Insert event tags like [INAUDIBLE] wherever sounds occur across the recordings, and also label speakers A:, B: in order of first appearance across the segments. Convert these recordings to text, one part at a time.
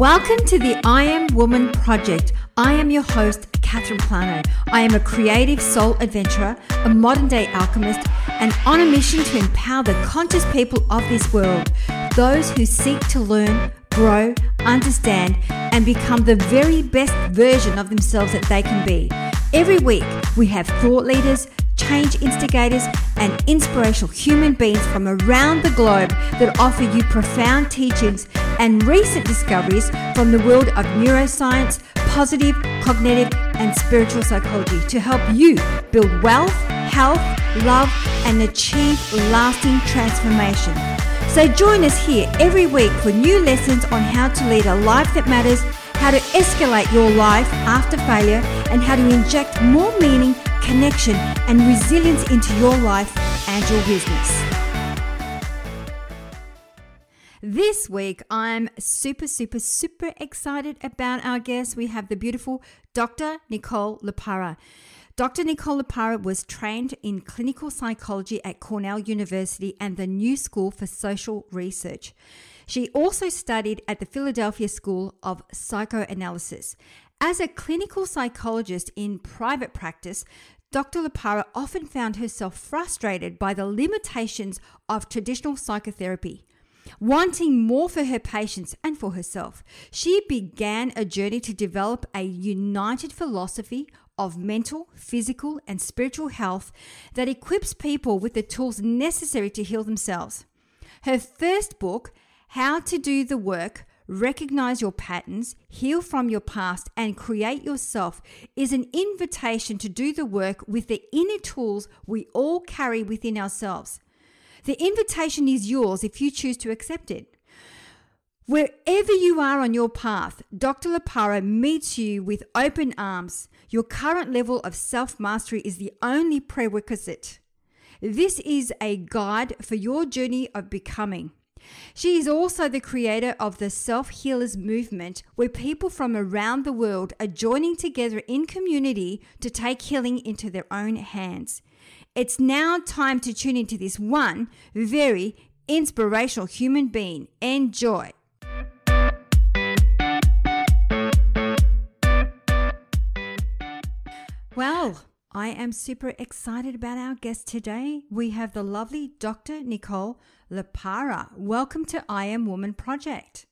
A: Welcome to the I Am Woman Project. I am your host, Catherine Plano. I am a creative soul adventurer, a modern day alchemist, and on a mission to empower the conscious people of this world, those who seek to learn, grow, understand, and become the very best version of themselves that they can be. Every week, we have thought leaders, change instigators, and inspirational human beings from around the globe that offer you profound teachings and recent discoveries from the world of neuroscience, positive, cognitive, and spiritual psychology to help you build wealth, health, love, and achieve lasting transformation. So join us here every week for new lessons on how to lead a life that matters, how to escalate your life after failure, and how to inject more meaning, connection, and resilience into your life and your business. This week, I'm super, super, super excited about our guest. We have the beautiful Dr. Nicole LePera. Dr. Nicole LePera was trained in clinical psychology at Cornell University and the New School for Social Research. She also studied at the Philadelphia School of Psychoanalysis. As a clinical psychologist in private practice, Dr. LePera often found herself frustrated by the limitations of traditional psychotherapy. Wanting more for her patients and for herself, she began a journey to develop a united philosophy of mental, physical, and spiritual health that equips people with the tools necessary to heal themselves. Her first book, How to Do the Work, Recognize Your Patterns, Heal from Your Past, and Create Yourself, is an invitation to do the work with the inner tools we all carry within ourselves. The invitation is yours if you choose to accept it. Wherever you are on your path, Dr. LePera meets you with open arms. Your current level of self mastery is the only prerequisite. This is a guide for your journey of becoming. She is also the creator of the Self Healers Movement, where people from around the world are joining together in community to take healing into their own hands. It's now time to tune into this one very inspirational human being. Enjoy. Well, I am super excited about our guest today. We have the lovely Dr. Nicole LePera. Welcome to I Am Woman Project.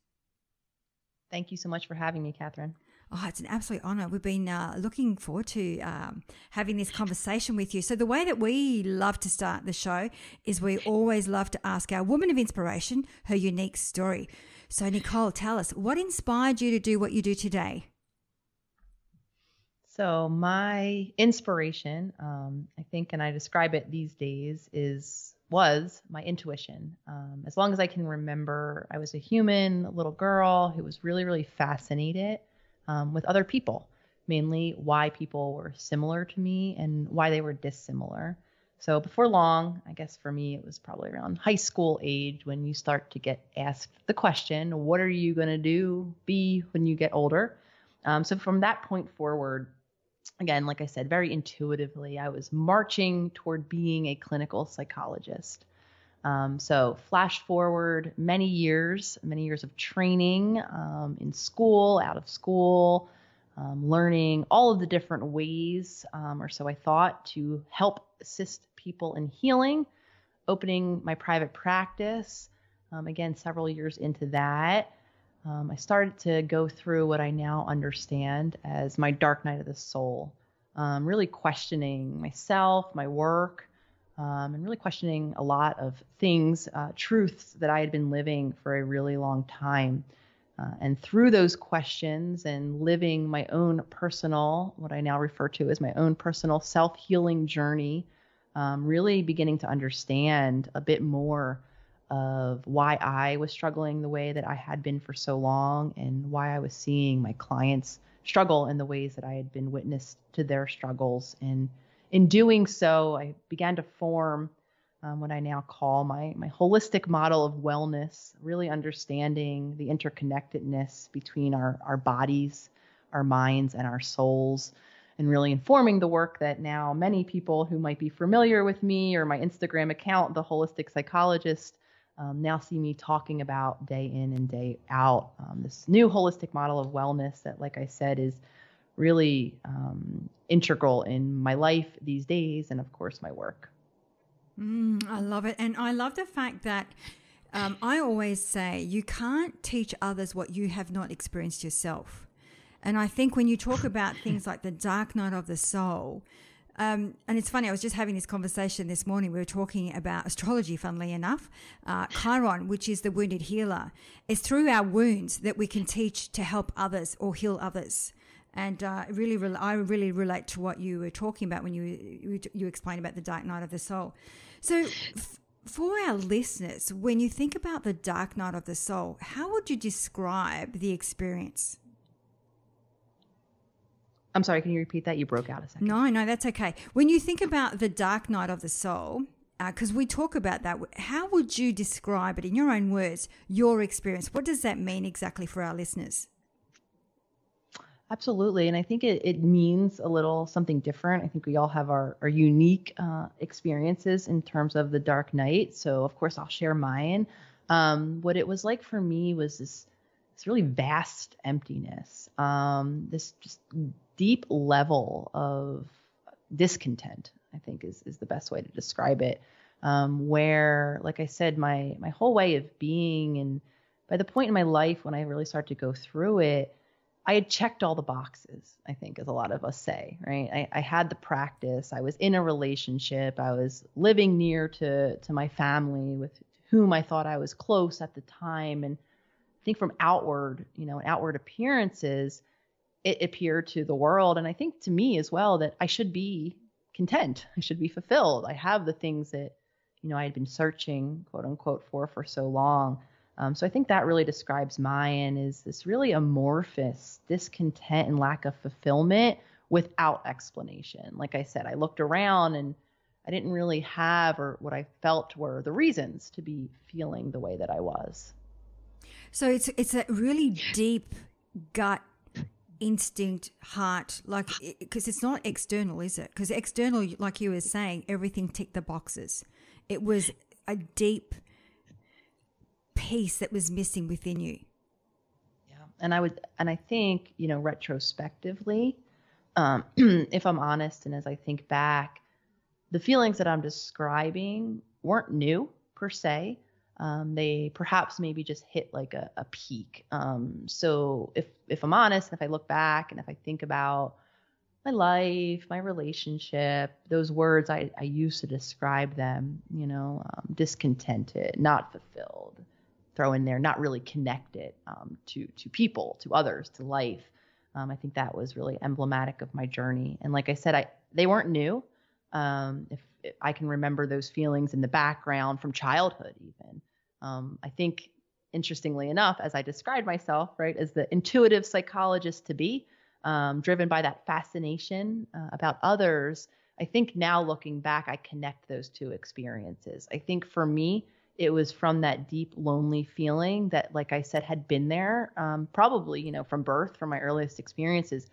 B: Thank you so much for having me, Catherine.
A: Oh, it's an absolute honor. We've been uh, looking forward to um, having this conversation with you. So, the way that we love to start the show is we always love to ask our woman of inspiration her unique story. So, Nicole, tell us what inspired you to do what you do today?
B: So, my inspiration, um, I think, and I describe it these days, is was my intuition. Um, as long as I can remember, I was a human, a little girl who was really, really fascinated um, with other people, mainly why people were similar to me and why they were dissimilar. So before long, I guess for me, it was probably around high school age when you start to get asked the question, what are you going to do, be when you get older? Um, so from that point forward, again, like I said, very intuitively, I was marching toward being a clinical psychologist. Um, so, flash forward many years, many years of training um, in school, out of school, um, learning all of the different ways, um, or so I thought, to help assist people in healing, opening my private practice. Um, again, several years into that, um, I started to go through what I now understand as my dark night of the soul, really questioning myself, my work um, and really questioning a lot of things, uh, truths that I had been living for a really long time. Uh, and through those questions and living my own personal, what I now refer to as my own personal self healing journey, um, really beginning to understand a bit more of why I was struggling the way that I had been for so long and why I was seeing my clients struggle in the ways that I had been witness to their struggles. And in doing so, I began to form um, what I now call my, my holistic model of wellness, really understanding the interconnectedness between our, our bodies, our minds, and our souls, and really informing the work that now many people who might be familiar with me or my Instagram account, The Holistic Psychologist, um, now see me talking about day in and day out um, this new holistic model of wellness that, like I said, is really um, integral in my life these days and, of course, my work.
A: Mm, I love it. And I love the fact that um, I always say you can't teach others what you have not experienced yourself. And I think when you talk about things like the dark night of the soul, um, and it's funny, I was just having this conversation this morning. We were talking about astrology, funnily enough. Uh, Chiron, which is the wounded healer, it's through our wounds that we can teach to help others or heal others. And uh, really, I really relate to what you were talking about when you you, explained about the dark night of the soul. So, f- for our listeners, when you think about the dark night of the soul, how would you describe the experience?
B: I'm sorry, can you repeat that? You broke out a second.
A: No, no, that's okay. When you think about the dark night of the soul, because uh, we talk about that, how would you describe it in your own words, your experience? What does that mean exactly for our listeners?
B: Absolutely. And I think it, it means a little something different. I think we all have our, our unique uh, experiences in terms of the dark night. So, of course, I'll share mine. Um, what it was like for me was this, this really vast emptiness, um, this just deep level of discontent, I think is, is the best way to describe it. Um, where, like I said, my, my whole way of being, and by the point in my life when I really started to go through it, I had checked all the boxes, I think, as a lot of us say, right? I, I, had the practice. I was in a relationship. I was living near to, to my family with whom I thought I was close at the time. And I think from outward, you know, outward appearances, it appeared to the world. And I think to me as well that I should be content. [LAUGHS] I should be fulfilled. I have the things that, you know, I had been searching, quote unquote, for for so long. Um, so I think that really describes Mayan is this really amorphous discontent and lack of fulfillment without explanation. Like I said, I looked around and I didn't really have or what I felt were the reasons to be feeling the way that I was.
A: So it's it's a really deep gut instinct heart like because it's not external is it because external like you were saying everything ticked the boxes it was a deep piece that was missing within you.
B: Yeah, and I would, and I think you know, retrospectively, um, [CLEARS THROAT] if I'm honest, and as I think back, the feelings that I'm describing weren't new per se. Um, they perhaps maybe just hit like a, a peak. Um, so if if I'm honest, if I look back and if I think about my life, my relationship, those words I, I used to describe them, you know, um, discontented, not fulfilled, throw in there, not really connected um, to to people, to others, to life. Um, I think that was really emblematic of my journey. And like I said, I they weren't new. Um, if, if, I can remember those feelings in the background from childhood, even. Um, I think, interestingly enough, as I described myself, right, as the intuitive psychologist to be, um, driven by that fascination uh, about others. I think now looking back, I connect those two experiences. I think for me, it was from that deep lonely feeling that like i said had been there um, probably you know from birth from my earliest experiences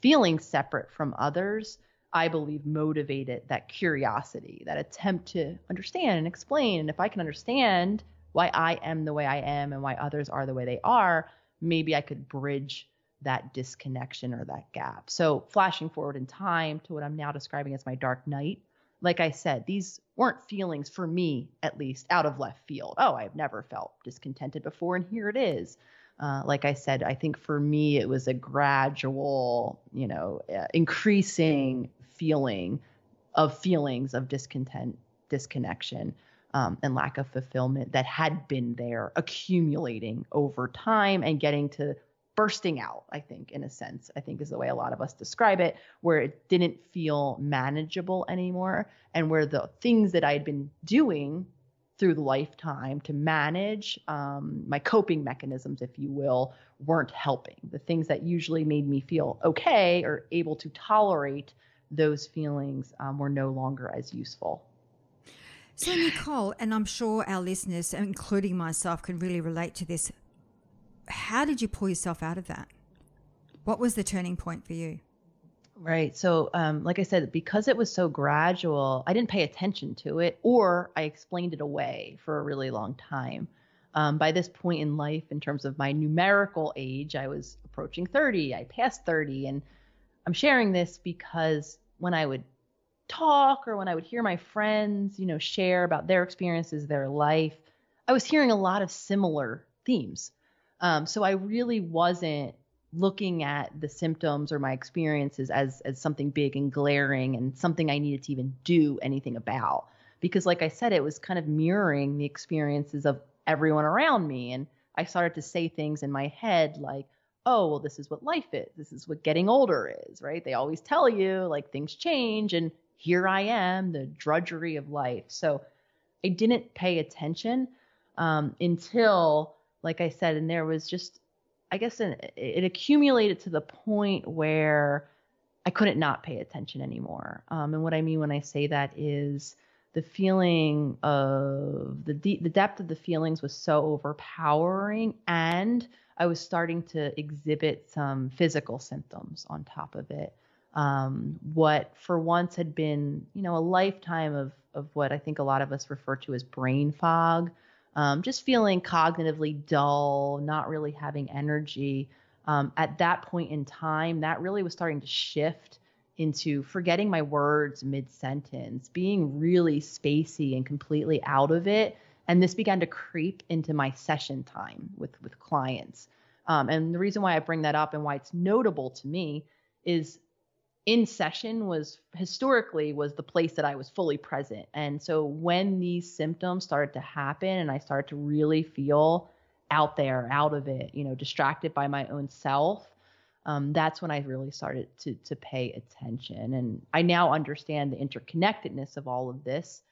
B: feeling separate from others i believe motivated that curiosity that attempt to understand and explain and if i can understand why i am the way i am and why others are the way they are maybe i could bridge that disconnection or that gap so flashing forward in time to what i'm now describing as my dark night like I said, these weren't feelings for me, at least, out of left field. Oh, I've never felt discontented before, and here it is. Uh, like I said, I think for me, it was a gradual, you know, uh, increasing feeling of feelings of discontent, disconnection, um, and lack of fulfillment that had been there accumulating over time and getting to bursting out, I think, in a sense, I think is the way a lot of us describe it, where it didn't feel manageable anymore. And where the things that I had been doing through the lifetime to manage um, my coping mechanisms, if you will, weren't helping. The things that usually made me feel okay or able to tolerate those feelings um, were no longer as useful.
A: So, Nicole, and I'm sure our listeners, including myself, can really relate to this how did you pull yourself out of that? What was the turning point for you?
B: Right. So, um, like I said, because it was so gradual, I didn't pay attention to it, or I explained it away for a really long time. Um, by this point in life, in terms of my numerical age, I was approaching 30. I passed 30, and I'm sharing this because when I would talk or when I would hear my friends, you know, share about their experiences, their life, I was hearing a lot of similar themes. Um, so I really wasn't looking at the symptoms or my experiences as as something big and glaring and something I needed to even do anything about. Because like I said it was kind of mirroring the experiences of everyone around me and I started to say things in my head like oh well this is what life is. This is what getting older is right? They always tell you like things change and here I am the drudgery of life so I didn't pay attention um, until like I said and there was just I guess it, it accumulated to the point where I couldn't not pay attention anymore. Um, and what I mean when I say that is the feeling of the de- the depth of the feelings was so overpowering, and I was starting to exhibit some physical symptoms on top of it. Um, what for once had been, you know, a lifetime of of what I think a lot of us refer to as brain fog um, just feeling cognitively dull, not really having energy. Um, at that point in time, that really was starting to shift into forgetting my words mid sentence, being really spacey and completely out of it. And this began to creep into my session time with, with clients. Um, and the reason why I bring that up and why it's notable to me is in session was historically was the place that I was fully present. And so when these symptoms started to happen and I started to really feel out there, out of it, you know, distracted by my own self, um, that's when I really started to to pay attention. And I now understand the interconnectedness of all of this.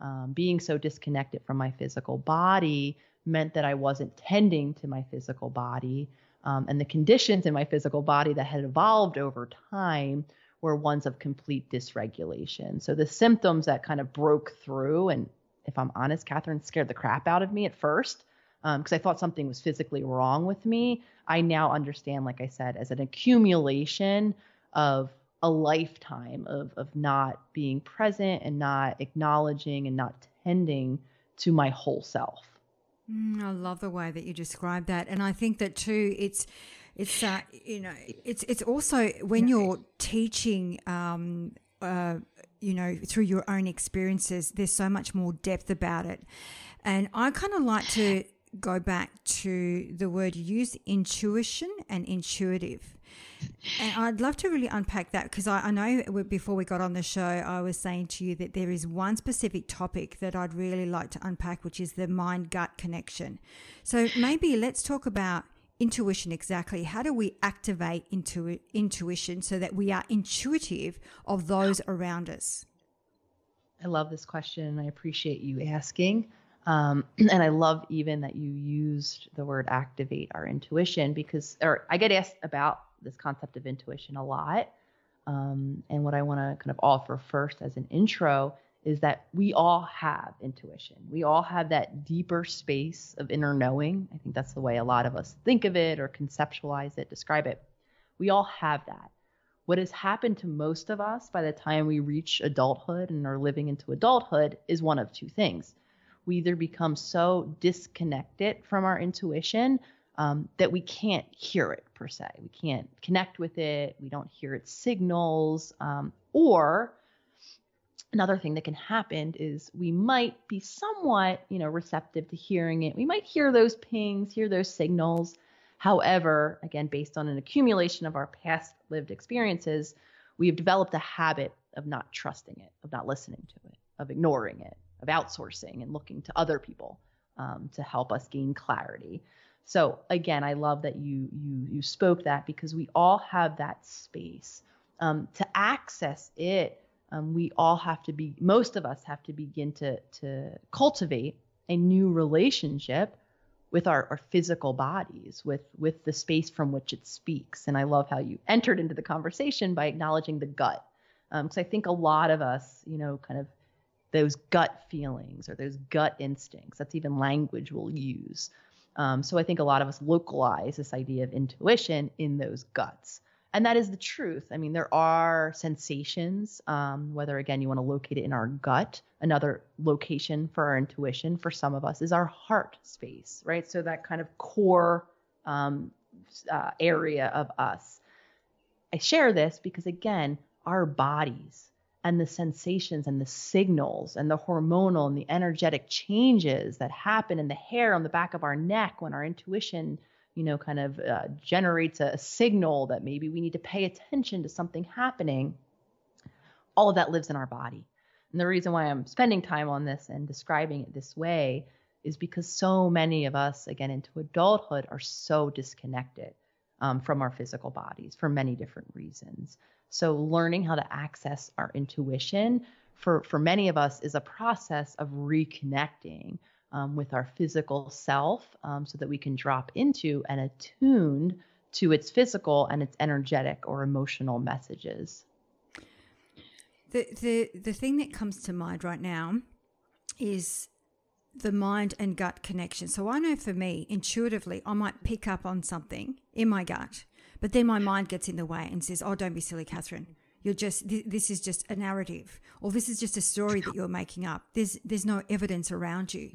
B: Um, being so disconnected from my physical body meant that I wasn't tending to my physical body. Um, and the conditions in my physical body that had evolved over time were ones of complete dysregulation. So the symptoms that kind of broke through, and if I'm honest, Catherine scared the crap out of me at first because um, I thought something was physically wrong with me. I now understand, like I said, as an accumulation of a lifetime of of not being present and not acknowledging and not tending to my whole self.
A: Mm, I love the way that you describe that, and I think that too. It's it's uh, you know it's it's also when you're teaching. Um, uh, you know, through your own experiences, there's so much more depth about it. And I kind of like to go back to the word you use intuition and intuitive. And I'd love to really unpack that because I, I, know before we got on the show, I was saying to you that there is one specific topic that I'd really like to unpack, which is the mind gut connection. So maybe let's talk about intuition exactly. How do we activate intu- intuition so that we are intuitive of those around us?
B: I love this question. and I appreciate you asking. Um, [CLEARS THROAT] and I love even that you used the word activate our intuition because, or I get asked about this concept of intuition a lot. Um, and what I want to kind of offer first as an intro is that we all have intuition. We all have that deeper space of inner knowing. I think that's the way a lot of us think of it or conceptualize it, describe it. We all have that. What has happened to most of us by the time we reach adulthood and are living into adulthood is one of two things. We either become so disconnected from our intuition um, that we can't hear it per se. We can't connect with it. We don't hear its signals. Um, or another thing that can happen is we might be somewhat, you know, receptive to hearing it. We might hear those pings, hear those signals. However, again, based on an accumulation of our past lived experiences, we have developed a habit of not trusting it, of not listening to it, of ignoring it, of outsourcing and looking to other people um, to help us gain clarity. So again, I love that you you you spoke that because we all have that space. Um, to access it um, we all have to be most of us have to begin to to cultivate a new relationship with our, our physical bodies with with the space from which it speaks. And i love how you entered into the conversation by acknowledging the gut. Because um, i think a lot of us you know kind of those gut feelings or those gut instincts that's even language we'll use um, so i think a lot of us localize this idea of intuition in those guts and that is the truth. I mean, there are sensations, um, whether again you want to locate it in our gut, another location for our intuition for some of us is our heart space, right? So that kind of core um, uh, area of us. I share this because, again, our bodies and the sensations and the signals and the hormonal and the energetic changes that happen in the hair on the back of our neck when our intuition you know, kind of uh, generates a, a signal that maybe we need to pay attention to something happening, all of that lives in our body. And the reason why I'm spending time on this and describing it this way is because so many of us, again, into adulthood, are so disconnected um, from our physical bodies for many different reasons. So, learning how to access our intuition for, for many of us is a process of reconnecting um, with our physical self um, so that we can drop into and attune to its physical and its energetic or emotional messages.
A: The, the, the thing that comes to mind right now is the mind and gut connection. So I know for me, intuitively, I might pick up on something in my gut, but then my mind gets in the way and says, Oh, don't be silly, Catherine. You're just th- this is just a narrative, or this is just a story that you're making up. There's there's no evidence around you,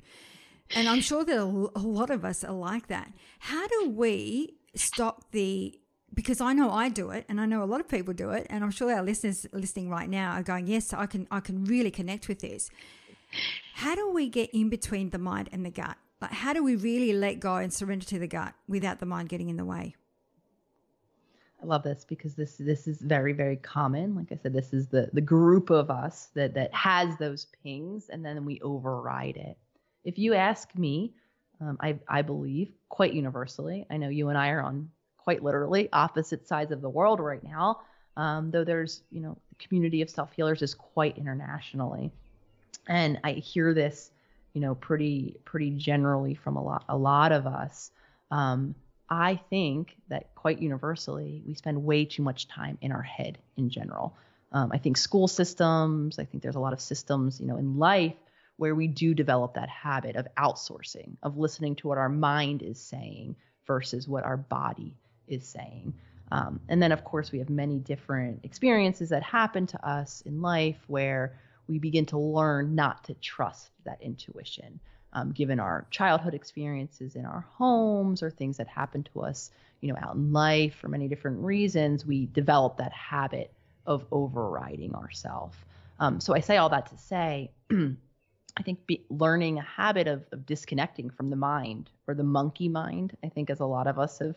A: and I'm sure that a lot of us are like that. How do we stop the because I know I do it and I know a lot of people do it and I'm sure our listeners listening right now are going yes I can I can really connect with this how do we get in between the mind and the gut like how do we really let go and surrender to the gut without the mind getting in the way
B: I love this because this this is very very common. Like I said, this is the the group of us that that has those pings, and then we override it. If you ask me, um, I I believe quite universally. I know you and I are on quite literally opposite sides of the world right now. Um, though there's you know the community of self healers is quite internationally, and I hear this you know pretty pretty generally from a lot a lot of us. Um, I think that quite universally, we spend way too much time in our head in general. Um, I think school systems, I think there's a lot of systems, you know, in life where we do develop that habit of outsourcing, of listening to what our mind is saying versus what our body is saying. Um, and then, of course, we have many different experiences that happen to us in life where we begin to learn not to trust that intuition um, given our childhood experiences in our homes or things that happen to us, you know, out in life for many different reasons, we develop that habit of overriding ourselves. Um, so I say all that to say, [CLEARS THROAT] I think be, learning a habit of, of disconnecting from the mind or the monkey mind, I think as a lot of us have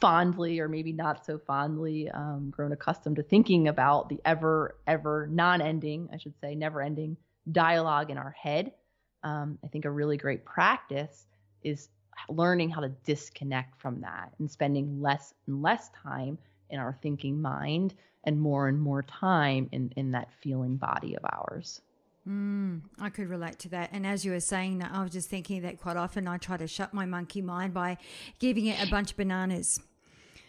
B: fondly or maybe not so fondly um, grown accustomed to thinking about the ever, ever non-ending, I should say, never-ending dialogue in our head um, I think a really great practice is learning how to disconnect from that and spending less and less time in our thinking mind and more and more time in, in that feeling body of ours.
A: Mm, I could relate to that. And as you were saying that, I was just thinking that quite often I try to shut my monkey mind by giving it a bunch of bananas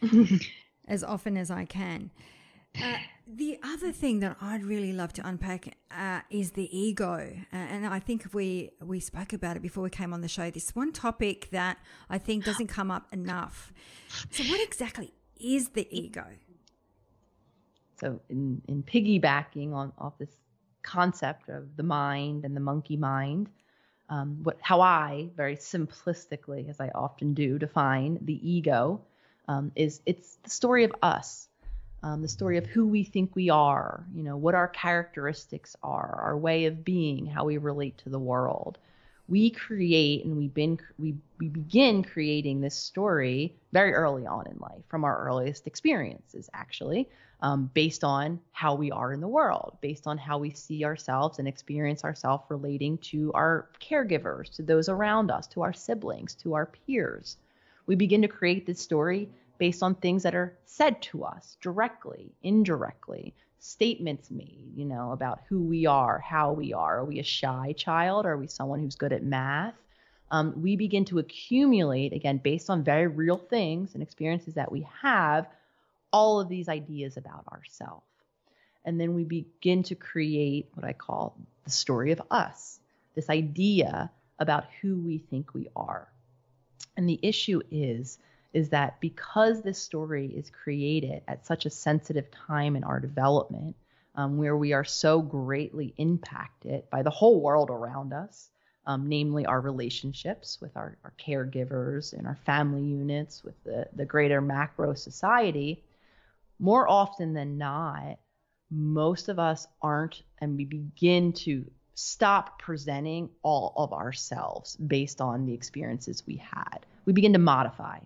A: [LAUGHS] as often as I can. Uh, the other thing that I'd really love to unpack uh, is the ego, uh, and I think we we spoke about it before we came on the show. This one topic that I think doesn't come up enough. So, what exactly is the ego?
B: So, in in piggybacking on off this concept of the mind and the monkey mind, um, what how I very simplistically, as I often do, define the ego um, is it's the story of us um, the story of who we think we are, you know, what our characteristics are, our way of being, how we relate to the world. We create and we been we we begin creating this story very early on in life, from our earliest experiences, actually, um, based on how we are in the world, based on how we see ourselves and experience ourselves relating to our caregivers, to those around us, to our siblings, to our peers. We begin to create this story based on things that are said to us directly, indirectly, statements made, you know, about who we are, how we are. Are we a shy child? Are we someone who's good at math? Um, we begin to accumulate, again, based on very real things and experiences that we have, all of these ideas about ourselves. And then we begin to create what I call the story of us, this idea about who we think we are. And the issue is is that because this story is created at such a sensitive time in our development, um, where we are so greatly impacted by the whole world around us, um, namely our relationships with our, our caregivers and our family units, with the, the greater macro society, more often than not, most of us aren't, and we begin to stop presenting all of ourselves based on the experiences we had. We begin to modify.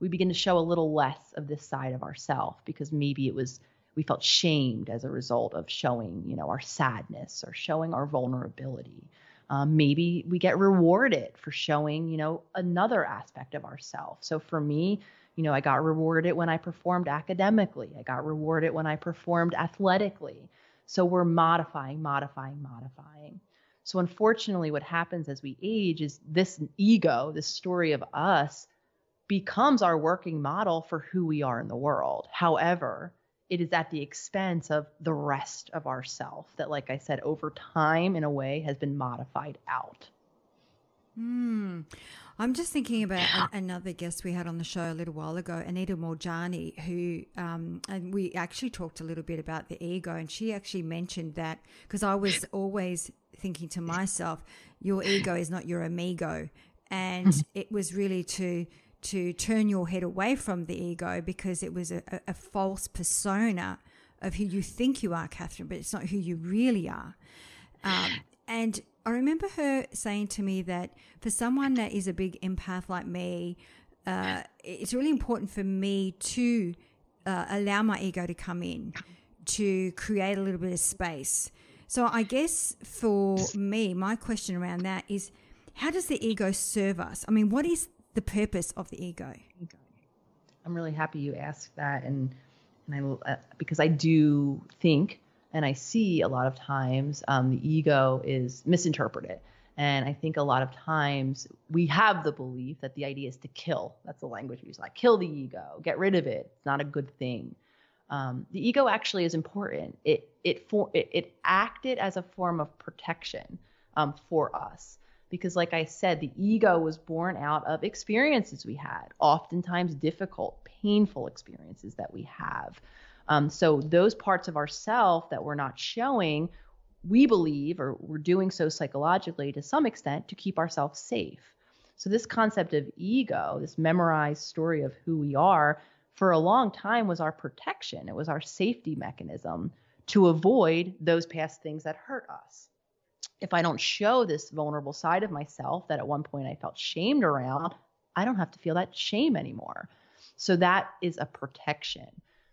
B: We begin to show a little less of this side of ourselves because maybe it was we felt shamed as a result of showing, you know, our sadness or showing our vulnerability. Um, maybe we get rewarded for showing, you know, another aspect of ourselves. So for me, you know, I got rewarded when I performed academically. I got rewarded when I performed athletically. So we're modifying, modifying, modifying. So unfortunately, what happens as we age is this ego, this story of us, becomes our working model for who we are in the world. However, it is at the expense of the rest of ourself that, like I said, over time, in a way, has been modified out.
A: Hmm. I'm just thinking about a, another guest we had on the show a little while ago, Anita Moorjani, who, um, and we actually talked a little bit about the ego, and she actually mentioned that because I was [LAUGHS] always thinking to myself, your ego is not your amigo, and mm-hmm. it was really to to turn your head away from the ego because it was a, a, false persona of who you think you are, Catherine, but it's not who you really are. Um, and I remember her saying to me that for someone that is a big empath like me, uh, it's really important for me to uh, allow my ego to come in, to create a little bit of space. So I guess for me, my question around that is how does the ego serve us? I mean, what is the purpose of the ego?
B: I'm really happy you asked that, and and I uh, because I do think and I see a lot of times um, the ego is misinterpreted. And I think a lot of times we have the belief that the idea is to kill. That's the language we use, like kill the ego, get rid of it. It's not a good thing. Um, the ego actually is important. It it for it, it acted as a form of protection um, for us because like i said the ego was born out of experiences we had oftentimes difficult painful experiences that we have. Um, so those parts of ourself that we're not showing we believe or we're doing so psychologically to some extent to keep ourselves safe. So this concept of ego this memorized story of who we are for a long time was our protection. It was our safety mechanism to avoid those past things that hurt us if I don't show this vulnerable side of myself that at one point I felt shamed around, I don't have to feel that shame anymore. So that is a protection.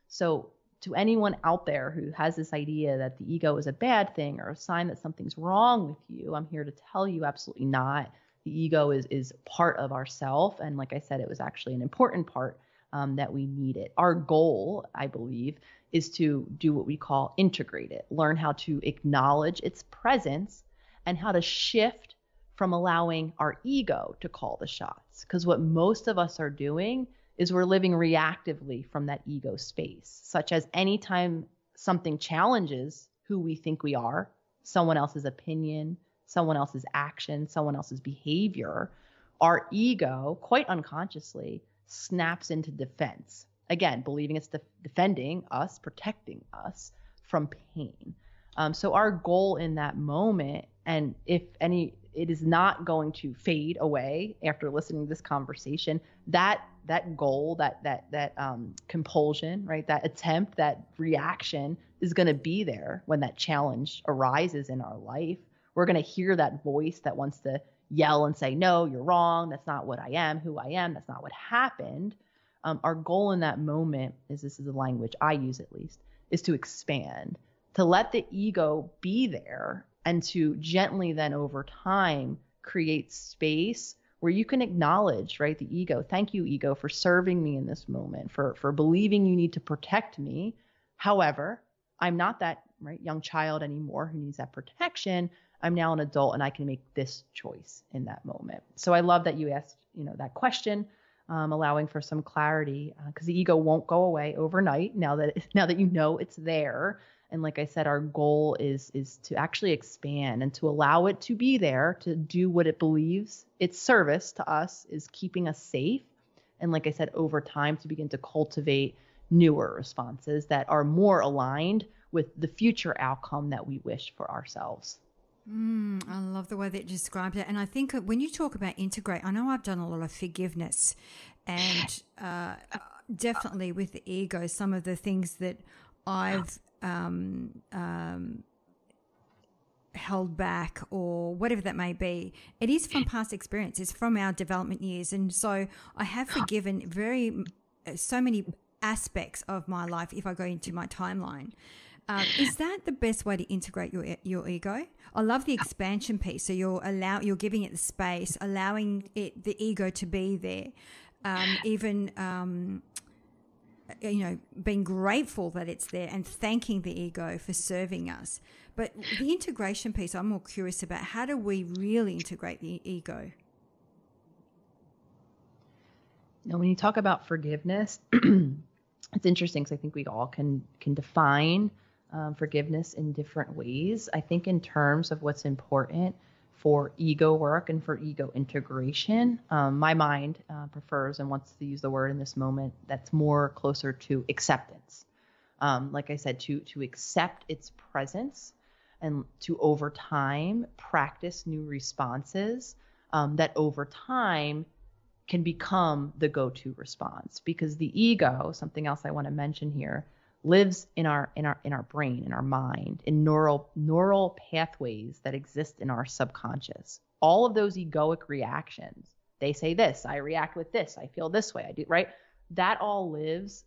B: So to anyone out there who has this idea that the ego is a bad thing or a sign that something's wrong with you, I'm here to tell you absolutely not. The ego is is part of ourself, and like I said, it was actually an important part um, that we need it. Our goal, I believe, is to do what we call integrate it, learn how to acknowledge its presence and how to shift from allowing our ego to call the shots. Because what most of us are doing is we're living reactively from that ego space, such as anytime something challenges who we think we are, someone else's opinion, someone else's action, someone else's behavior, our ego, quite unconsciously, snaps into defense. Again, believing it's defending us, protecting us from pain. Um, so our goal in that moment, and if any, it is not going to fade away after listening to this conversation. That that goal, that that that um, compulsion, right? That attempt, that reaction is going to be there when that challenge arises in our life. We're going to hear that voice that wants to yell and say, "No, you're wrong. That's not what I am. Who I am. That's not what happened." Um, our goal in that moment is this is the language I use at least is to expand to let the ego be there and to gently then over time create space where you can acknowledge right the ego. Thank you ego for serving me in this moment for for believing you need to protect me. However i'm not that right young child anymore who needs that protection. I'm now an adult and i can make this choice in that moment. So i love that you asked you know that question um, allowing for some clarity because uh, the ego won't go away overnight now that [LAUGHS] now that you know it's there and like i said our goal is is to actually expand and to allow it to be there to do what it believes its service to us is keeping us safe And like I said, over time to begin to cultivate newer responses that are more aligned with the future outcome that we wish for ourselves.
A: Mm, I love the way that you described it. And I think when you talk about integrate, I know I've done a lot of forgiveness and uh, definitely with the ego, some of the things that I've um, um, held back or whatever that may be, it is from past experience. It's from our development years. And so I have forgiven very, so many aspects of my life if I go into my timeline. Um, is that the best way to integrate your your ego? I love the expansion piece. So you're allow you're giving it the space, allowing it the ego to be there, um, even um, you know being grateful that it's there and thanking the ego for serving us. But the integration piece, I'm more curious about. How do we really integrate the ego?
B: Now, when you talk about forgiveness, [CLEARS THROAT] it's interesting because I think we all can can define um, forgiveness in different ways. I think, in terms of what's important for ego work and for ego integration, um, my mind uh, prefers and wants to use the word in this moment that's more closer to acceptance. Um, like I said, to to accept its presence and to over time practice new responses um, that over time can become the go-to response because the ego something else i want to mention here lives in our in our in our brain in our mind in neural neural pathways that exist in our subconscious. All of those egoic reactions they say this i react with this i feel this way i do right? That all lives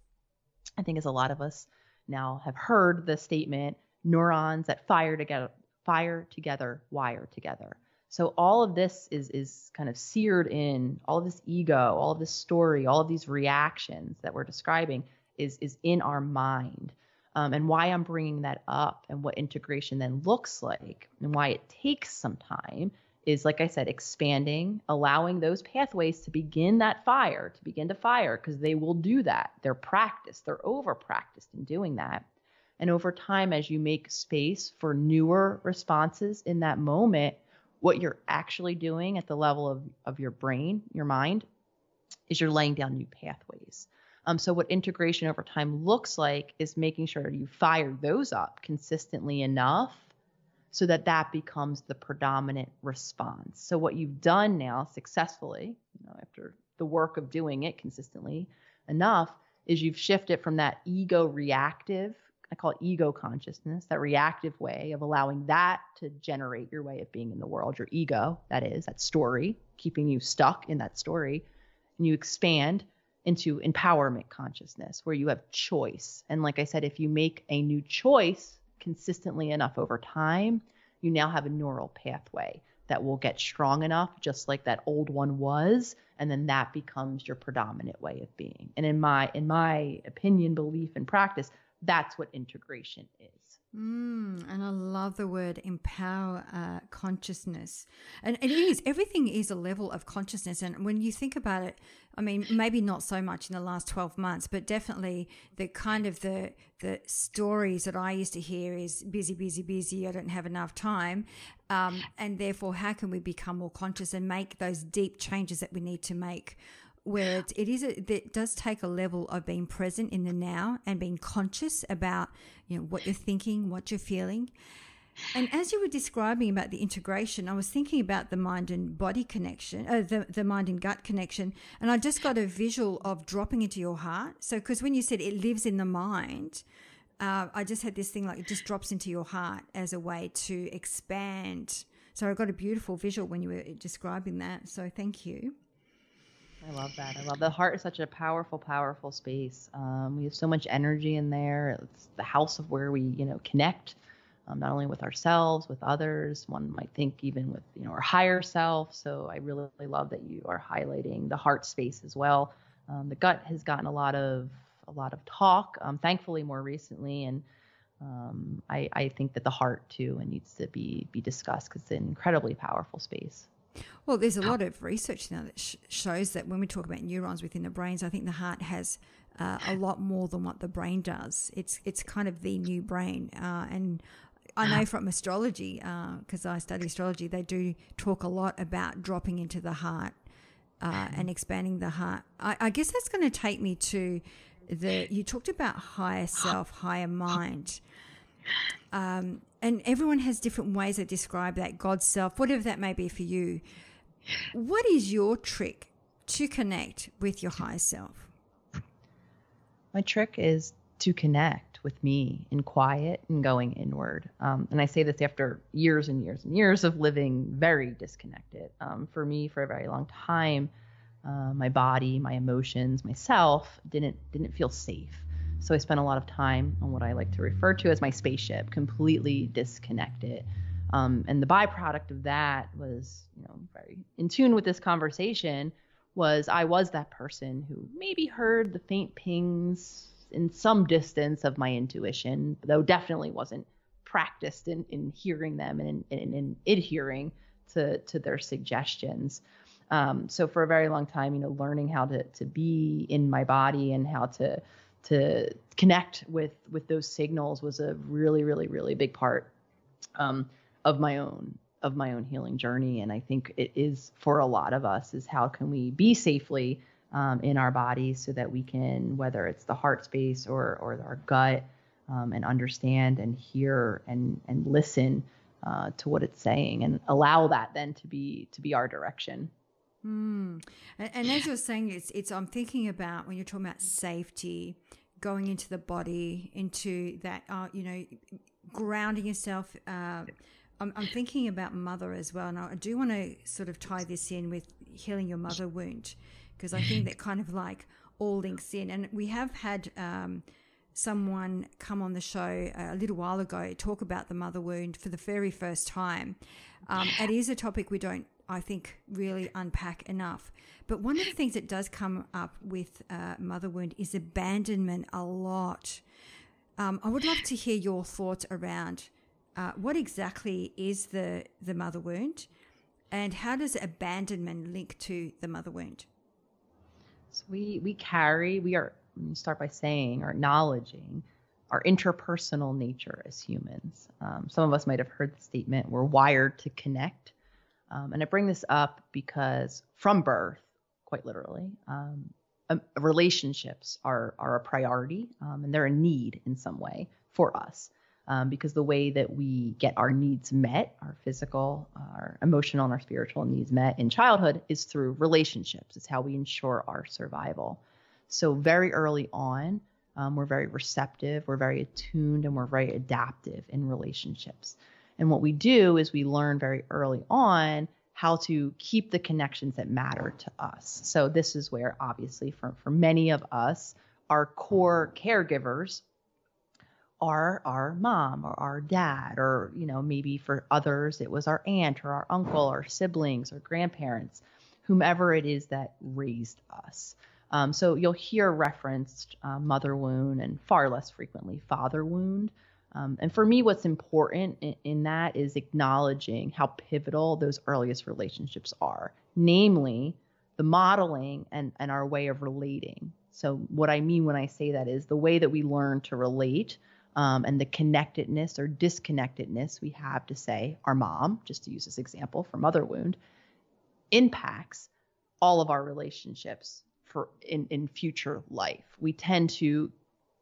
B: i think as a lot of us now have heard the statement neurons that fire together fire together wire together. So all of this is is kind of seared in all of this ego all of this story all of these reactions that we're describing is is in our mind. Um, and why I'm bringing that up and what integration then looks like and why it takes some time is like I said, expanding, allowing those pathways to begin that fire, to begin to fire, because they will do that. They're practiced, they're over practiced in doing that. And over time, as you make space for newer responses in that moment, what you're actually doing at the level of, of your brain, your mind, is you're laying down new pathways. Um, so what integration over time looks like is making sure you fire those up consistently enough so that that becomes the predominant response. So what you've done now successfully, you know, after the work of doing it consistently enough, is you've shifted from that ego reactive, I call it ego consciousness, that reactive way of allowing that to generate your way of being in the world, your ego, that is, that story, keeping you stuck in that story, and you expand into empowerment consciousness where you have choice. And like I said, if you make a new choice consistently enough over time, you now have a neural pathway that will get strong enough, just like that old one was, and then that becomes your predominant way of being. And in my in my opinion, belief, and practice, that's what integration is.
A: Mm, and I love the word empower uh, consciousness. And it is, everything is a level of consciousness. And when you think about it, I mean, maybe not so much in the last 12 months, but definitely the kind of the, the stories that I used to hear is busy, busy, busy. I don't have enough time. Um, and therefore, how can we become more conscious and make those deep changes that we need to make where it, it is it does take a level of being present in the now and being conscious about you know what you're thinking what you're feeling. And as you were describing about the integration i was thinking about the mind and body connection uh, the, the mind and gut connection and i just got a visual of dropping into your heart. So because when you said it lives in the mind uh, i just had this thing like it just drops into your heart as a way to expand. So i got a beautiful visual when you were describing that. So thank you
B: I love that. I love the heart is such a powerful, powerful space. Um, we have so much energy in there. It's the house of where we, you know, connect, um, not only with ourselves, with others. One might think even with, you know, our higher self. So I really, really love that you are highlighting the heart space as well. Um, the gut has gotten a lot of a lot of talk, um, thankfully more recently, and um, I, I think that the heart too needs to be be discussed because it's an incredibly powerful space.
A: Well, there's a lot of research now that sh- shows that when we talk about neurons within the brains, I think the heart has uh, a [LAUGHS] lot more than what the brain does. It's it's kind of the new brain, uh, and I know from astrology because uh, I study astrology, they do talk a lot about dropping into the heart uh, and expanding the heart. I, I guess that's going to take me to the. You talked about higher [GASPS] self, higher mind. Um, and everyone has different ways to describe that God self, whatever that may be for you. What is your trick to connect with your higher self?
B: My trick is to connect with me in quiet and going inward. Um, and I say this after years and years and years of living very disconnected. Um, for me, for a very long time, uh, my body, my emotions, myself didn't didn't feel safe. So I spent a lot of time on what I like to refer to as my spaceship, completely disconnected. Um, and the byproduct of that was, you know, very in tune with this conversation was I was that person who maybe heard the faint pings in some distance of my intuition, though definitely wasn't practiced in, in hearing them and in, in, in adhering to, to their suggestions. Um, so for a very long time, you know, learning how to, to be in my body and how to to connect with with those signals was a really really really big part um, of my own of my own healing journey. And i think it is for a lot of us is how can we be safely um, in our bodies so that we can whether it's the heart space or or our gut um, and understand and hear and and listen uh, to what it's saying and allow that then to be to be our direction
A: Mm. And, and, as you're saying, it's it's I'm thinking about when you're talking about safety, going into the body, into that, uh, you know, grounding yourself. Uh, I'm, I'm, thinking about mother as well, and I do want to sort of tie this in with healing your mother wound because I think that kind of like all links in. And we have had um, someone come on the show a little while ago talk about the mother wound for the very first time. Um, it is a topic we don't I think, really unpack enough. But one of the things that does come up with uh, mother wound is abandonment a lot. Um, I would love to hear your thoughts around uh, what exactly is the, the mother wound and how does abandonment link to the mother wound?
B: So we, we carry, we are, let me start by saying or acknowledging our interpersonal nature as humans. Um, some of us might have heard the statement, we're wired to connect. Um, and I bring this up because from birth, quite literally, um, um, relationships are are a priority um, and they're a need in some way for us um, because the way that we get our needs met, our physical, our emotional, and our spiritual needs met in childhood is through relationships. It's how we ensure our survival. So very early on, um, we're very receptive, we're very attuned, and we're very adaptive in relationships. And what we do is we learn very early on how to keep the connections that matter to us. So this is where obviously for, for many of us, our core caregivers are our mom or our dad, or you know, maybe for others it was our aunt or our uncle or siblings or grandparents, whomever it is that raised us. Um, so you'll hear referenced uh, mother wound and far less frequently father wound. Um, and for me, what's important in, in, that is acknowledging how pivotal those earliest relationships are, namely the modeling and, and our way of relating. So, what I mean when I say that is the way that we learn to relate um, and the connectedness or disconnectedness we have to say, our mom, just to use this example for mother wound, impacts all of our relationships for in, in future life. We tend to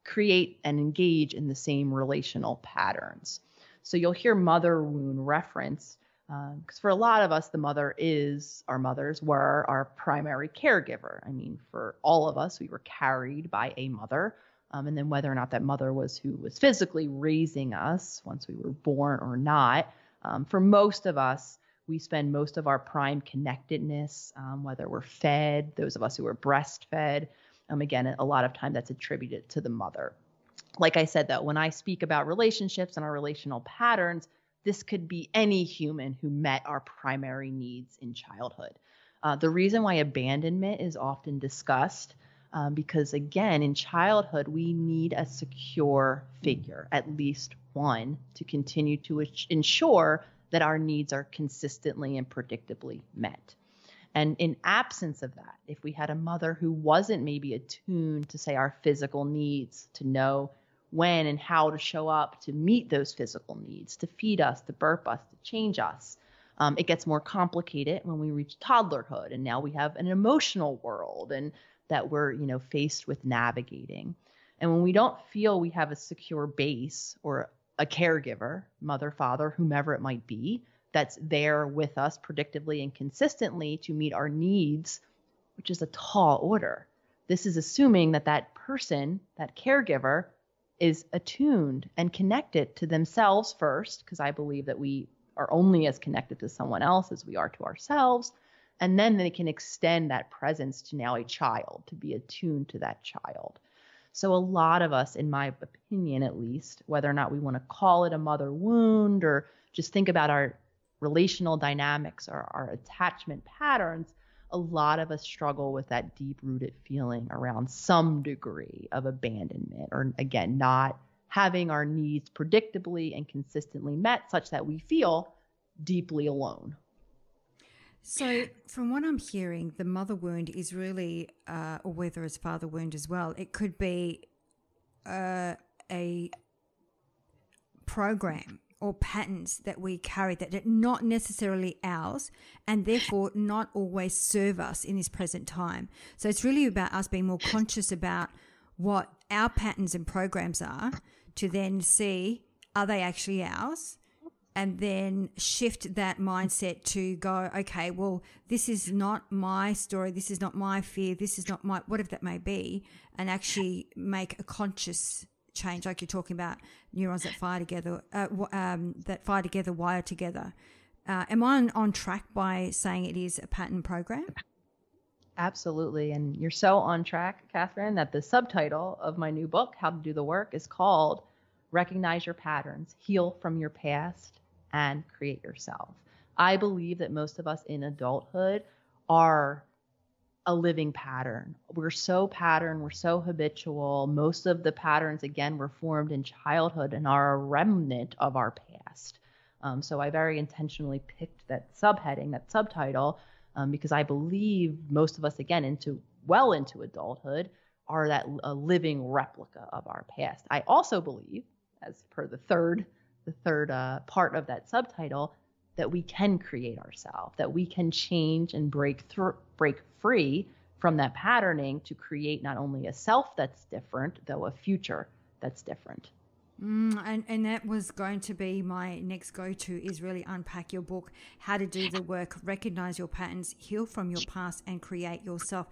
B: create and engage in the same relational patterns. So you'll hear mother wound reference because um, for a lot of us, the mother is our mothers were our primary caregiver. I mean, for all of us, we were carried by a mother. Um, and then whether or not that mother was who was physically raising us once we were born or not, um, for most of us, we spend most of our prime connectedness, um, whether we're fed, those of us who are breastfed, um, again, a lot of time that's attributed to the mother. Like I said, though, when I speak about relationships and our relational patterns, this could be any human who met our primary needs in childhood. Uh, the reason why abandonment is often discussed, um, because again, in childhood, we need a secure figure, at least one, to continue to ensure that our needs are consistently and predictably met. And in absence of that, if we had a mother who wasn't maybe attuned to, say, our physical needs, to know when and how to show up to meet those physical needs, to feed us, to burp us, to change us, Um, it gets more complicated when we reach toddlerhood, and now we have an emotional world, and that we're you know faced with navigating. And when we don't feel we have a secure base or a caregiver, mother, father, whomever it might be, that's there with us predictively and consistently to meet our needs, which is a tall order. This is assuming that that person, that caregiver, is attuned and connected to themselves first, because I believe that we are only as connected to someone else as we are to ourselves. And then they can extend that presence to now a child, to be attuned to that child. So, a lot of us, in my opinion at least, whether or not we want to call it a mother wound or just think about our relational dynamics or our attachment patterns, a lot of us struggle with that deep rooted feeling around some degree of abandonment or, again, not having our needs predictably and consistently met such that we feel deeply alone.
A: So, from what I'm hearing, the mother wound is really, uh, or whether it's father wound as well, it could be uh, a program or patterns that we carry that are not necessarily ours and therefore not always serve us in this present time. So, it's really about us being more conscious about what our patterns and programs are to then see are they actually ours? and then shift that mindset to go, okay, well, this is not my story. This is not my fear. This is not my, whatever that may be, and actually make a conscious change, like you're talking about neurons that fire together, uh, um, that fire together, wire together. Uh, am I on, on track by saying it is a pattern program?
B: Absolutely. And you're so on track, Catherine, that the subtitle of my new book, How to Do the Work, is called Recognize Your Patterns, Heal from Your Past, and create yourself. I believe that most of us in adulthood are a living pattern. We're so pattern, we're so habitual. Most of the patterns, again, were formed in childhood and are a remnant of our past. Um, so I very intentionally picked that subheading, that subtitle, um, because I believe most of us, again, into well into adulthood, are that a living replica of our past. I also believe, as per the third the third uh, part of that subtitle that we can create ourselves, that we can change and break through, break free from that patterning to create not only a self that's different, though a future that's different.
A: Mm, and, and that was going to be my next go to is really unpack your book, how to do the work, recognize your patterns, heal from your past, and create yourself.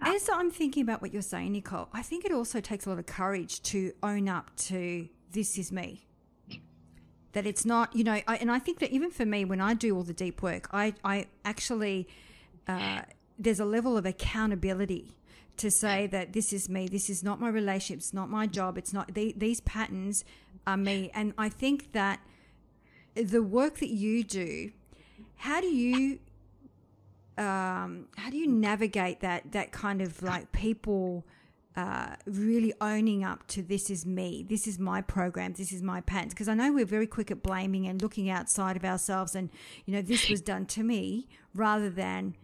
A: As I'm thinking about what you're saying, Nicole, I think it also takes a lot of courage to own up to this is me that it's not you know I, and i think that even for me when i do all the deep work i i actually uh, there's a level of accountability to say that this is me this is not my relationship it's not my job it's not the, these patterns are me. And i think that the work that you do how do you um, how do you navigate that that kind of like people uh, really owning up to this is me, this is my program, this is my patterns. Because I know we're very quick at blaming and looking outside of ourselves, and you know this was done to me, rather than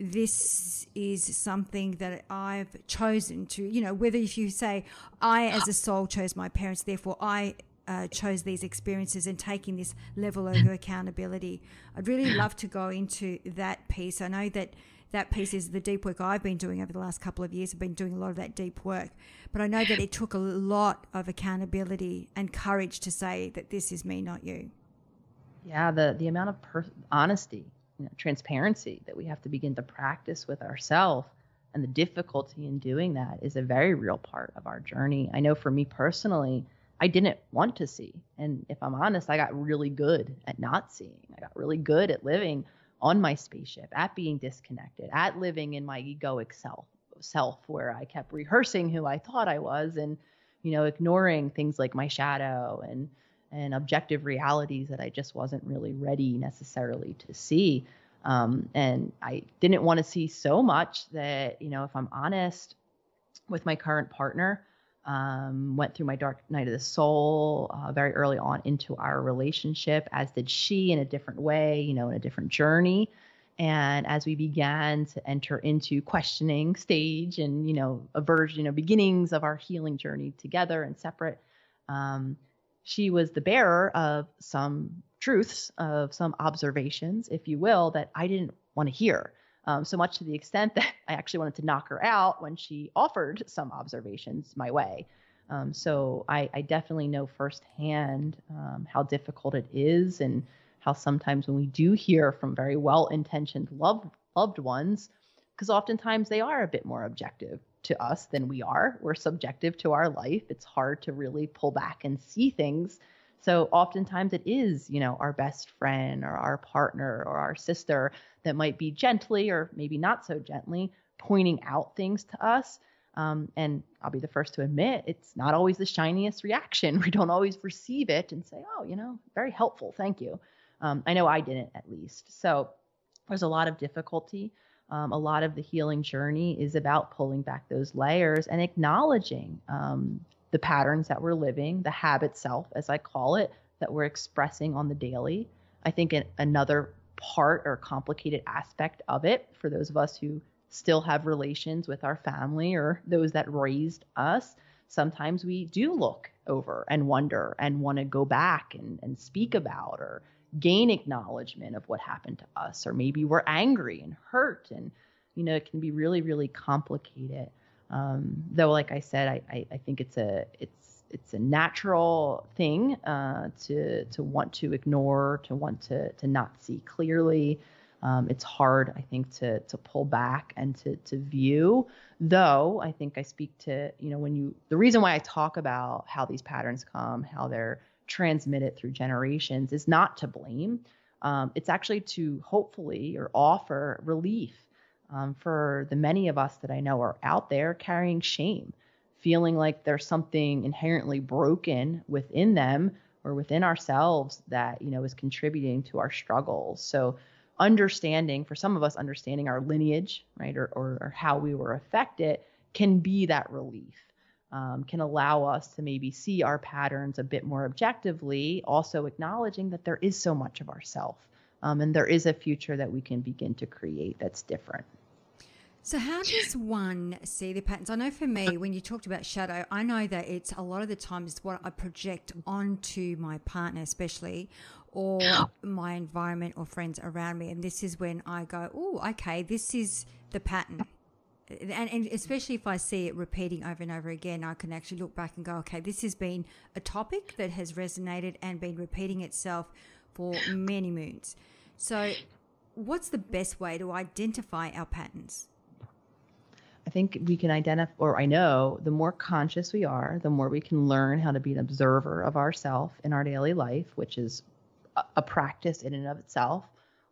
A: this is something that I've chosen to. You know, whether if you say I as a soul chose my parents, therefore I uh, chose these experiences and taking this level of [LAUGHS] accountability. I'd really love to go into that piece. I know that that piece is the deep work I've been doing over the last couple of years. I've been doing a lot of that deep work. But I know that it took a lot of accountability and courage to say that this is me, not you.
B: Yeah, the, the amount of per- honesty, you know, transparency that we have to begin to practice with ourselves and the difficulty in doing that is a very real part of our journey. I know for me personally, I didn't want to see. And if I'm honest, I got really good at not seeing. I got really good at living on my spaceship, at being disconnected, at living in my egoic self, self where I kept rehearsing who I thought I was and, you know, ignoring things like my shadow and and objective realities that I just wasn't really ready necessarily to see. Um, and I didn't want to see so much that, you know, if I'm honest with my current partner, um, went through my dark night of the soul uh, very early on into our relationship, as did she in a different way, you know, in a different journey. And as we began to enter into questioning stage and, you know, a version, you know, beginnings of our healing journey together and separate, um, she was the bearer of some truths, of some observations, if you will, that I didn't want to hear. Um, so much to the extent [LAUGHS] that I actually wanted to knock her out when she offered some observations my way. Um, so I, I, definitely know firsthand um, how difficult it is, and how sometimes when we do hear from very well-intentioned loved loved ones, because oftentimes they are a bit more objective to us than we are. We're subjective to our life. It's hard to really pull back and see things. So oftentimes it is, you know, our best friend or our partner or our sister that might be gently or maybe not so gently pointing out things to us. Um, and I'll be the first to admit it's not always the shiniest reaction. [LAUGHS] We don't always receive it and say, oh, you know, very helpful. Thank you. Um, I know I didn't at least. So there's a lot of difficulty. Um, a lot of the healing journey is about pulling back those layers and acknowledging um, the patterns that we're living, the habit self, as I call it, that we're expressing on the daily. I think in another part or complicated aspect of it for those of us who still have relations with our family or those that raised us, sometimes we do look over and wonder and want to go back and, and speak about or gain acknowledgement of what happened to us. Or maybe we're angry and hurt and, you know, it can be really, really complicated. Um, though, like I said, I, I, I, think it's a it's it's a natural thing uh, to to want to ignore, to want to to not see clearly. Um, it's hard, I think, to to pull back and to to view. Though I think I speak to you know when you the reason why I talk about how these patterns come, how they're transmitted through generations, is not to blame. Um, it's actually to hopefully or offer relief um, for the many of us that I know are out there carrying shame, feeling like there's something inherently broken within them or within ourselves that you know is contributing to our struggles. So understanding for some of us understanding our lineage right or, or, or how we were affected can be that relief um, can allow us to maybe see our patterns a bit more objectively also acknowledging that there is so much of ourself um, and there is a future that we can begin to create that's different
A: so, how does one see the patterns? I know for me, when you talked about shadow, I know that it's a lot of the times what I project onto my partner, especially, or my environment or friends around me. And this is when I go, oh, okay, this is the pattern. And, and, especially if I see it repeating over and over again, I can actually look back and go, okay, this has been a topic that has resonated and been repeating itself for many moons. So, what's the best way to identify our patterns?
B: I think we can identify, or I know, the more conscious we are, the more we can learn how to be an observer of ourself in our daily life, which is a, a practice in and of itself.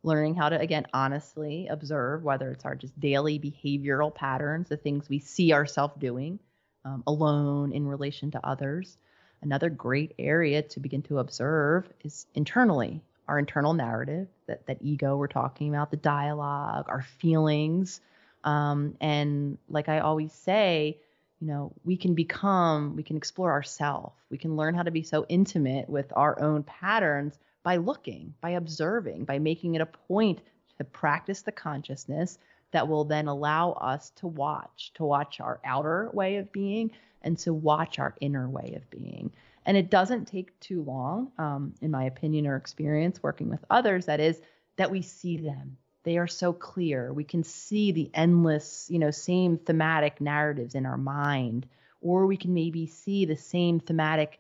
B: Learning how to, again, honestly observe whether it's our just daily behavioral patterns, the things we see ourselves doing um, alone in relation to others. Another great area to begin to observe is internally, our internal narrative, that, that ego we're talking about, the dialogue, our feelings um, and like I always say, you know, we can become, we can explore ourselves. We can learn how to be so intimate with our own patterns by looking, by observing, by making it a point to practice the consciousness that will then allow us to watch, to watch our outer way of being and to watch our inner way of being. And it doesn't take too long, um, in my opinion or experience working with others, that is, that we see them, they are so clear. We can see the endless, you know, same thematic narratives in our mind, or we can maybe see the same thematic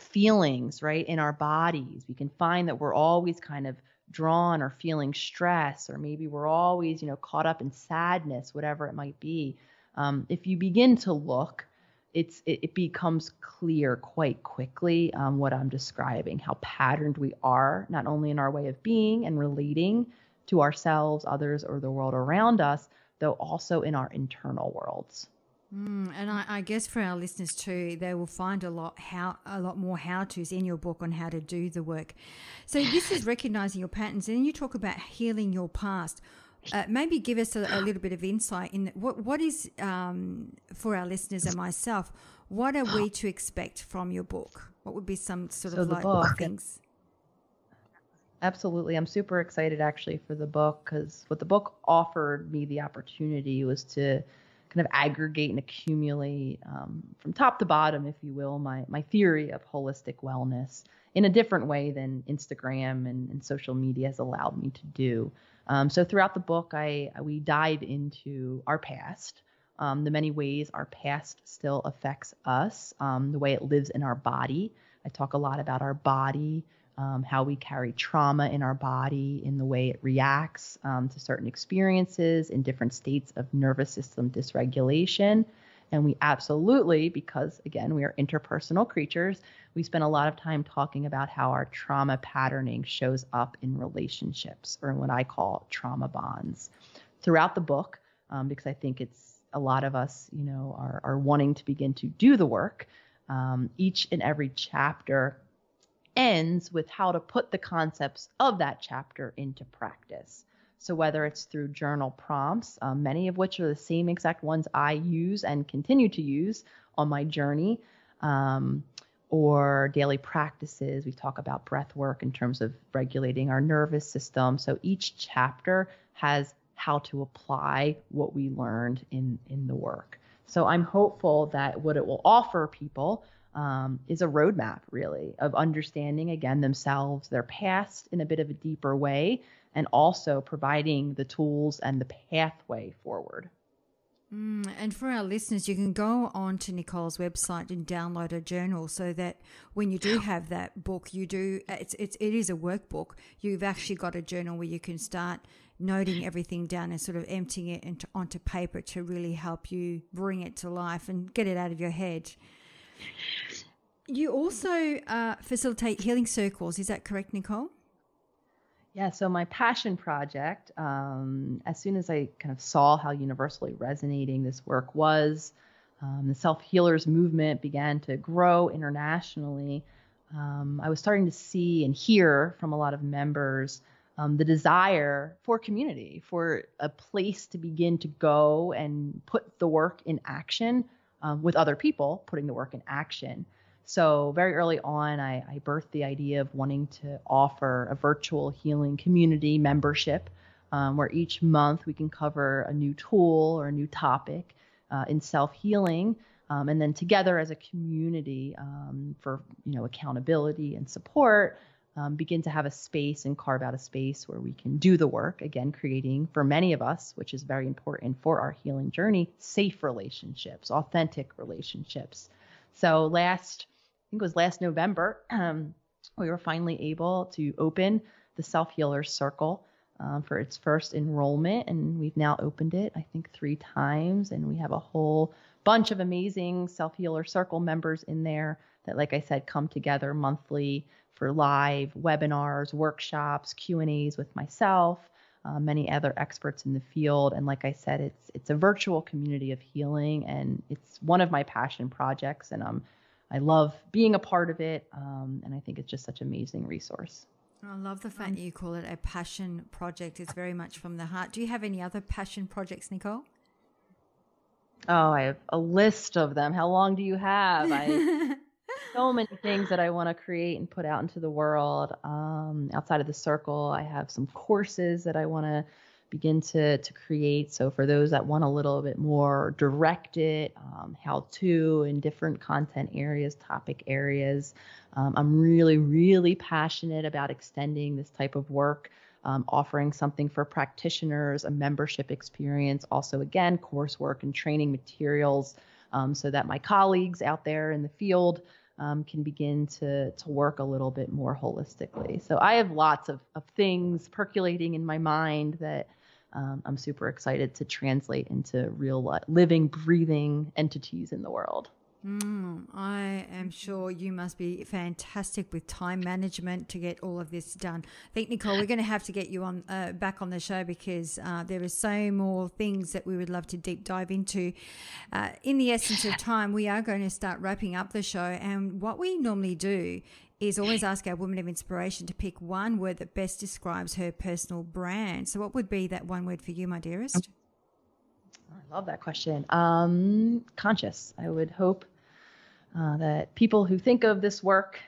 B: feelings, right, in our bodies. We can find that we're always kind of drawn or feeling stress, or maybe we're always, you know, caught up in sadness, whatever it might be. Um, if you begin to look, it's it, it becomes clear quite quickly um, what I'm describing, how patterned we are, not only in our way of being and relating, to ourselves, others, or the world around us, though also in our internal worlds.
A: Mm, and I, I, guess for our listeners too, they will find a lot how a lot more how tos in your book on how to do the work. So this is [LAUGHS] recognizing your patterns, and you talk about healing your past. Uh, maybe give us a, a, little bit of insight in what what is um, for our listeners and myself. What are we to expect from your book? What would be some sort so of like book, things?
B: Absolutely. I'm super excited actually for the book because what the book offered me the opportunity was to kind of aggregate and accumulate um, from top to bottom, if you will, my my theory of holistic wellness in a different way than Instagram and, and social media has allowed me to do. Um, so throughout the book, I we dive into our past, um, the many ways our past still affects us, um, the way it lives in our body. I talk a lot about our body, um, how we carry trauma in our body, in the way it reacts um, to certain experiences, in different states of nervous system dysregulation. And we absolutely, because again, we are interpersonal creatures, we spend a lot of time talking about how our trauma patterning shows up in relationships or in what I call trauma bonds throughout the book, um, because I think it's a lot of us, you know, are, are wanting to begin to do the work. Um, each and every chapter ends with how to put the concepts of that chapter into practice. So, whether it's through journal prompts, um, many of which are the same exact ones I use and continue to use on my journey, um, or daily practices, we talk about breath work in terms of regulating our nervous system. So, each chapter has how to apply what we learned in, in the work. So, I'm hopeful that what it will offer people um, is a roadmap, really, of understanding again themselves, their past in a bit of a deeper way, and also providing the tools and the pathway forward.
A: Mm, and for our listeners, you can go on to Nicole's website and download a journal so that when you do have that book, you do it's, it's it is a workbook. You've actually got a journal where you can start noting everything down and sort of emptying it into, onto paper to really help you bring it to life and get it out of your head. You also uh, facilitate healing circles. Is that correct, Nicole?
B: Yeah, so my passion project, um, as soon as I kind of saw how universally resonating this work was, um, the self healers movement began to grow internationally. Um, I was starting to see and hear from a lot of members um, the desire for community, for a place to begin to go and put the work in action um, with other people, putting the work in action. So, very early on, I, I, birthed the idea of wanting to offer a virtual healing community membership um, where each month we can cover a new tool or a new topic uh, in self healing. Um, and then together as a community um, for you know accountability and support um, begin to have a space and carve out a space where we can do the work again creating for many of us which is very important for our healing journey safe relationships authentic relationships so last think it was last November, um, we were finally able to open the Self Healer Circle um, for its first enrollment, and we've now opened it, I think, three times, and we have a whole bunch of amazing Self Healer Circle members in there that, like I said, come together monthly for live webinars, workshops, Q and A's with myself. Uh, many other experts in the field, and like I said, it's it's a virtual community of healing, and it's one of my passion projects, and I'm I love being a part of it, um, and I think it's just such an amazing resource.
A: I love the fact that you call it a passion project. It's very much from the heart. Do you have any other passion projects, Nicole?
B: Oh, I have a list of them. How long do you have? I [LAUGHS] so many things that I want to create and put out into the world. Um, outside of the circle, I have some courses that I want to begin to to create. So for those that want a little bit more directed um, how to in different content areas, topic areas, um, I'm really really passionate about extending this type of work. Um, offering something for practitioners, a membership experience, also again coursework and training materials, um, so that my colleagues out there in the field um, can begin to to work a little bit more holistically. So I have lots of, of things percolating in my mind that um, I'm super excited to translate into real living, breathing entities in the world.
A: Mm, I am sure you must be fantastic with time management to get all of this done. I think Nicole, we're going to have to get you on uh, back on the show because uh, there are so more things that we would love to deep dive into. Uh, in the essence of [SIGHS] time, we are going to start wrapping up the show, and what we normally do is always ask our woman of inspiration to pick one word that best describes her personal brand. So, what would be that one word for you, my dearest?
B: I love that question. Um, conscious. I would hope uh, that people who think of this work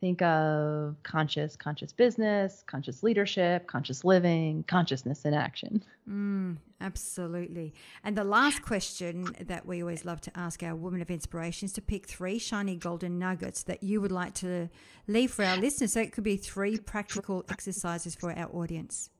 B: think of conscious, conscious business, conscious leadership, conscious living, consciousness in action.
A: Mm, absolutely. And the last question that we always love to ask our women of inspiration is to pick three shiny golden nuggets that you would like to leave for our listeners. So it could be three practical exercises for our audience.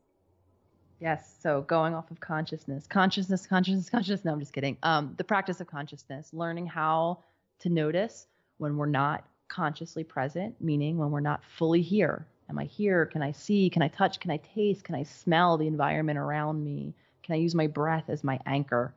B: Yes. So going off of consciousness, consciousness, consciousness, consciousness. No, I'm just kidding. Um, the practice of consciousness, learning how to notice when we're not consciously present, meaning when we're not fully here. Am I here? Can I see? Can I touch? Can I taste? Can I smell the environment around me? Can I use my breath as my anchor?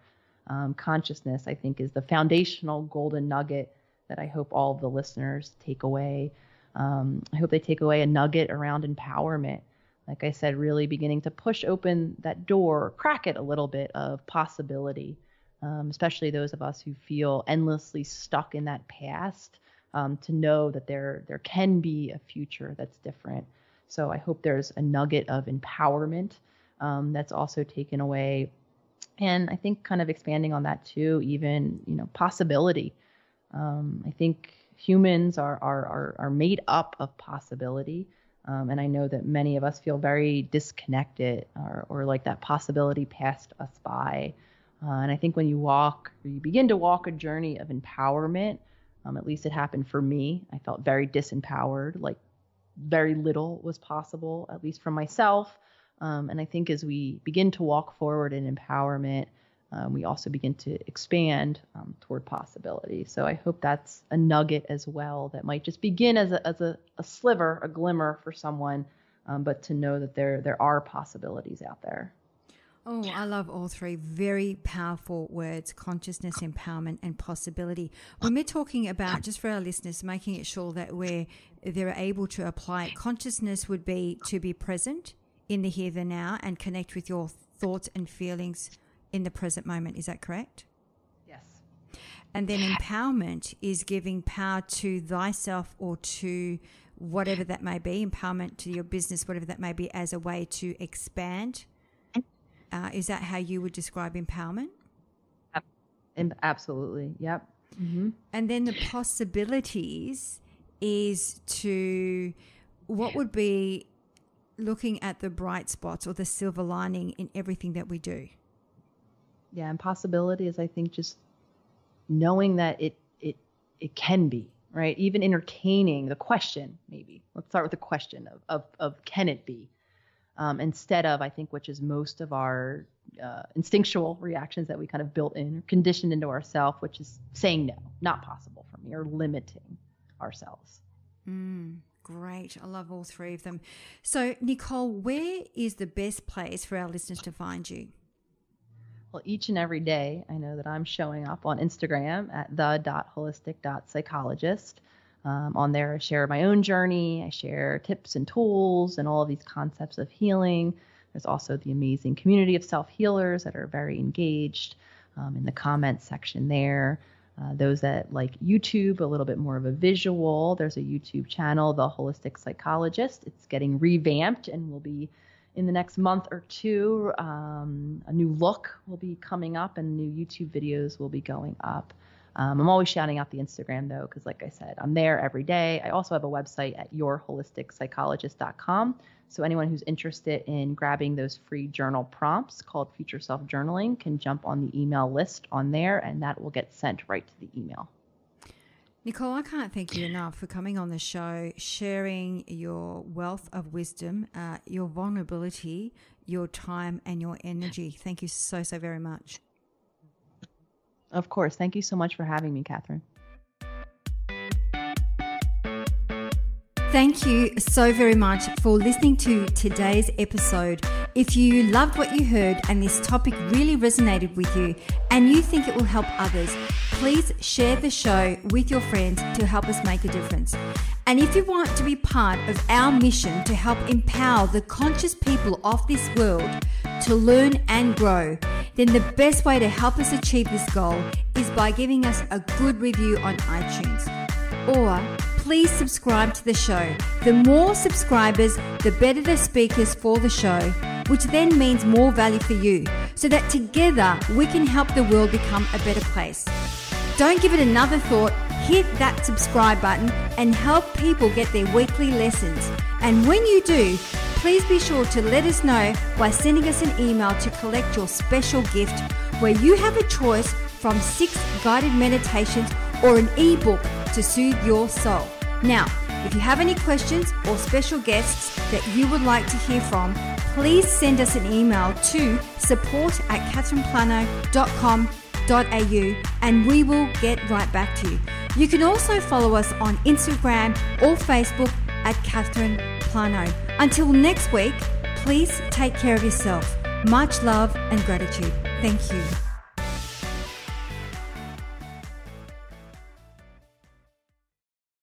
B: Um, consciousness, I think, is the foundational golden nugget that I hope all of the listeners take away. Um, I hope they take away a nugget around empowerment. Like I said, really beginning to push open that door, crack it a little bit of possibility, um, especially those of us who feel endlessly stuck in that past um, to know that there there can be a future that's different. So I hope there's a nugget of empowerment um, that's also taken away, and I think kind of expanding on that too, even you know possibility. Um, I think humans are are are, are made up of possibility. Um, and I know that many of us feel very disconnected or, or like that possibility passed us by. Uh, and I think when you walk, you begin to walk a journey of empowerment, um, at least it happened for me. I felt very disempowered, like very little was possible, at least for myself. Um, and I think as we begin to walk forward in empowerment, um, we also begin to expand um, toward possibility. So I hope that's a nugget as well that might just begin as a, as a, a sliver, a glimmer for someone, um, but to know that there there are possibilities out there.
A: Oh, I love all three. Very powerful words consciousness, empowerment, and possibility. When we're talking about, just for our listeners, making it sure that we're, they're able to apply it, consciousness would be to be present in the here, the now, and connect with your thoughts and feelings in the present moment. Is that correct?
B: Yes.
A: And then empowerment is giving power to thyself or to whatever that may be, empowerment to your business, whatever that may be, as a way to expand uh, is that how you would describe empowerment?
B: Absolutely. Yep.
A: Mm-hmm. And then the possibilities is to what would be looking at the bright spots or the silver lining in everything that we do.
B: Yeah, and possibility is I think just knowing that it it it can be, right? Even entertaining the question, maybe. Let's start with the question of of, of can it be? Um, instead of I think which is most of our uh, instinctual reactions that we kind of built in or conditioned into ourselves, which is saying no, not possible for me, or limiting ourselves.
A: Mm, great. I love all three of them. So, Nicole, where is the best place for our listeners to find you?
B: Well, each and every day, I know that I'm showing up on Instagram at the.holistic.psychologist. Um, on there, I share my own journey. I share tips and tools and all of these concepts of healing. There's also the amazing community of self healers that are very engaged um, in the comments section there. Uh, those that like YouTube, a little bit more of a visual, there's a YouTube channel, The Holistic Psychologist. It's getting revamped and will be in the next month or two. Um, a new look will be coming up and new YouTube videos will be going up. Um, I'm always shouting out the Instagram though, because like I said, I'm there every day. I also have a website at yourholisticspsychologist.com. So anyone who's interested in grabbing those free journal prompts called Future Self Journaling can jump on the email list on there, and that will get sent right to the email.
A: Nicole, I can't thank you enough for coming on the show, sharing your wealth of wisdom, uh, your vulnerability, your time, and your energy. Thank you so, so very much.
B: Of course. Thank you so much for having me, Catherine.
A: Thank you so very much for listening to today's episode. If you loved what you heard and this topic really resonated with you and you think it will help others, please share the show with your friends to help us make a difference. And if you want to be part of our mission to help empower the conscious people of this world to learn and grow, then the best way to help us achieve this goal is by giving us a good review on iTunes. Or please subscribe to the show. The more subscribers, the better the speakers for the show, which then means more value for you, so that together we can help the world become a better place. Don't give it another thought hit that subscribe button and help people get their weekly lessons. And when you do, please be sure to let us know by sending us an email to collect your special gift where you have a choice from six guided meditations or an ebook to soothe your soul. Now, if you have any questions or special guests that you would like to hear from, please send us an email to support at catherineplano.com.au and we will get right back to you. You can also follow us on Instagram or Facebook at Catherine Plano. Until next week, please take care of yourself. Much love and gratitude. Thank you.